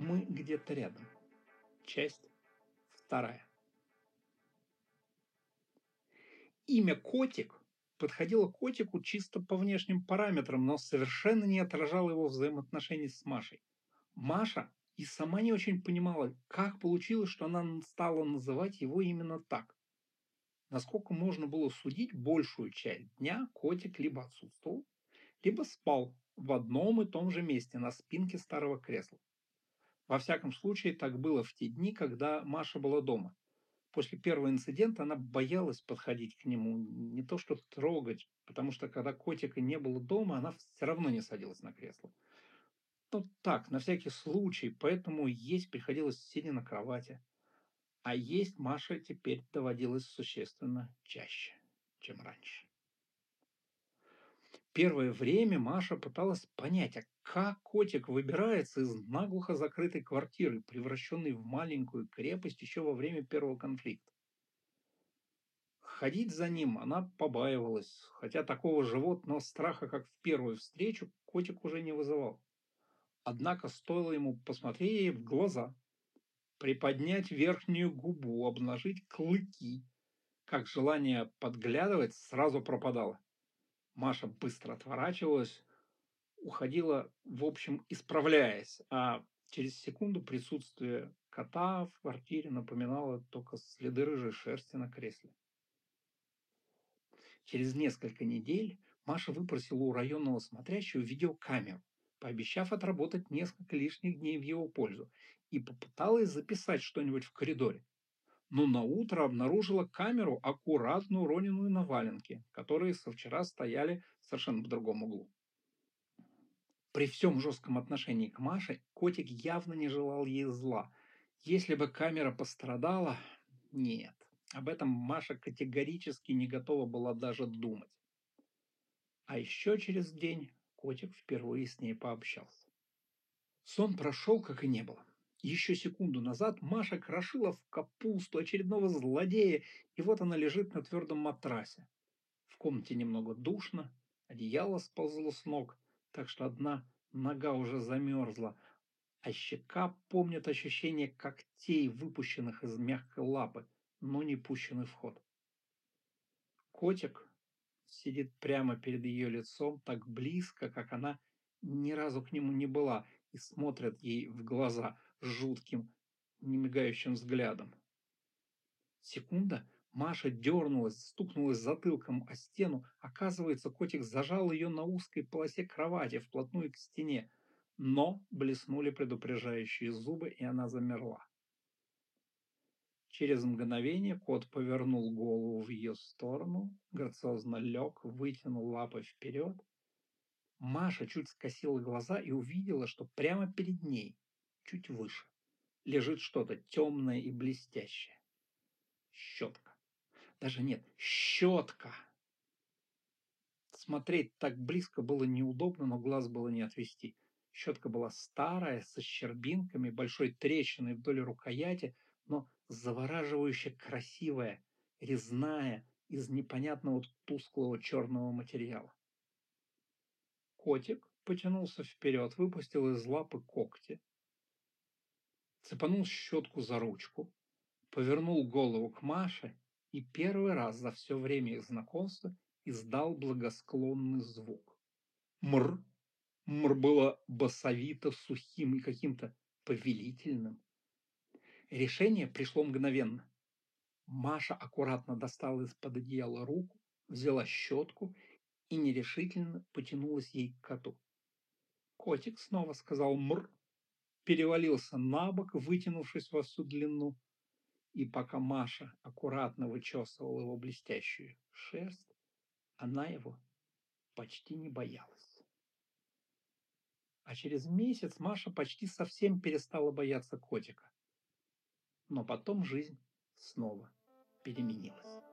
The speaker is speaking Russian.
Мы где-то рядом. Часть вторая. Имя Котик подходило котику чисто по внешним параметрам, но совершенно не отражало его взаимоотношений с Машей. Маша и сама не очень понимала, как получилось, что она стала называть его именно так. Насколько можно было судить, большую часть дня котик либо отсутствовал, либо спал в одном и том же месте на спинке старого кресла. Во всяком случае, так было в те дни, когда Маша была дома. После первого инцидента она боялась подходить к нему, не то что трогать, потому что когда котика не было дома, она все равно не садилась на кресло. Ну так, на всякий случай, поэтому есть приходилось сидя на кровати. А есть Маша теперь доводилось существенно чаще, чем раньше. Первое время Маша пыталась понять, а как котик выбирается из наглухо закрытой квартиры, превращенной в маленькую крепость еще во время первого конфликта. Ходить за ним она побаивалась, хотя такого животного страха, как в первую встречу, котик уже не вызывал. Однако стоило ему посмотреть ей в глаза, приподнять верхнюю губу, обнажить клыки, как желание подглядывать сразу пропадало. Маша быстро отворачивалась, уходила, в общем, исправляясь, а через секунду присутствие кота в квартире напоминало только следы рыжей шерсти на кресле. Через несколько недель Маша выпросила у районного смотрящего видеокамеру пообещав отработать несколько лишних дней в его пользу, и попыталась записать что-нибудь в коридоре. Но на утро обнаружила камеру, аккуратно уроненную на валенки, которые со вчера стояли совершенно в другом углу. При всем жестком отношении к Маше котик явно не желал ей зла. Если бы камера пострадала, нет. Об этом Маша категорически не готова была даже думать. А еще через день Котик впервые с ней пообщался. Сон прошел, как и не было. Еще секунду назад Маша крошила в капусту очередного злодея, и вот она лежит на твердом матрасе. В комнате немного душно, одеяло сползло с ног, так что одна нога уже замерзла, а щека помнит ощущение когтей, выпущенных из мягкой лапы, но не пущенный в ход. Котик сидит прямо перед ее лицом, так близко, как она ни разу к нему не была, и смотрит ей в глаза жутким, немигающим взглядом. Секунда, Маша дернулась, стукнулась затылком о стену. Оказывается, котик зажал ее на узкой полосе кровати, вплотную к стене. Но блеснули предупреждающие зубы, и она замерла. Через мгновение кот повернул голову в ее сторону, грациозно лег, вытянул лапы вперед. Маша чуть скосила глаза и увидела, что прямо перед ней, чуть выше, лежит что-то темное и блестящее. Щетка. Даже нет, щетка. Смотреть так близко было неудобно, но глаз было не отвести. Щетка была старая, со щербинками, большой трещиной вдоль рукояти – но завораживающе красивая, резная, из непонятного тусклого черного материала. Котик потянулся вперед, выпустил из лапы когти, цепанул щетку за ручку, повернул голову к Маше и первый раз за все время их знакомства издал благосклонный звук. Мр. Мр было басовито, сухим и каким-то повелительным. Решение пришло мгновенно. Маша аккуратно достала из-под одеяла руку, взяла щетку и нерешительно потянулась ей к коту. Котик снова сказал «мр», перевалился на бок, вытянувшись во всю длину, и пока Маша аккуратно вычесывала его блестящую шерсть, она его почти не боялась. А через месяц Маша почти совсем перестала бояться котика но потом жизнь снова переменилась.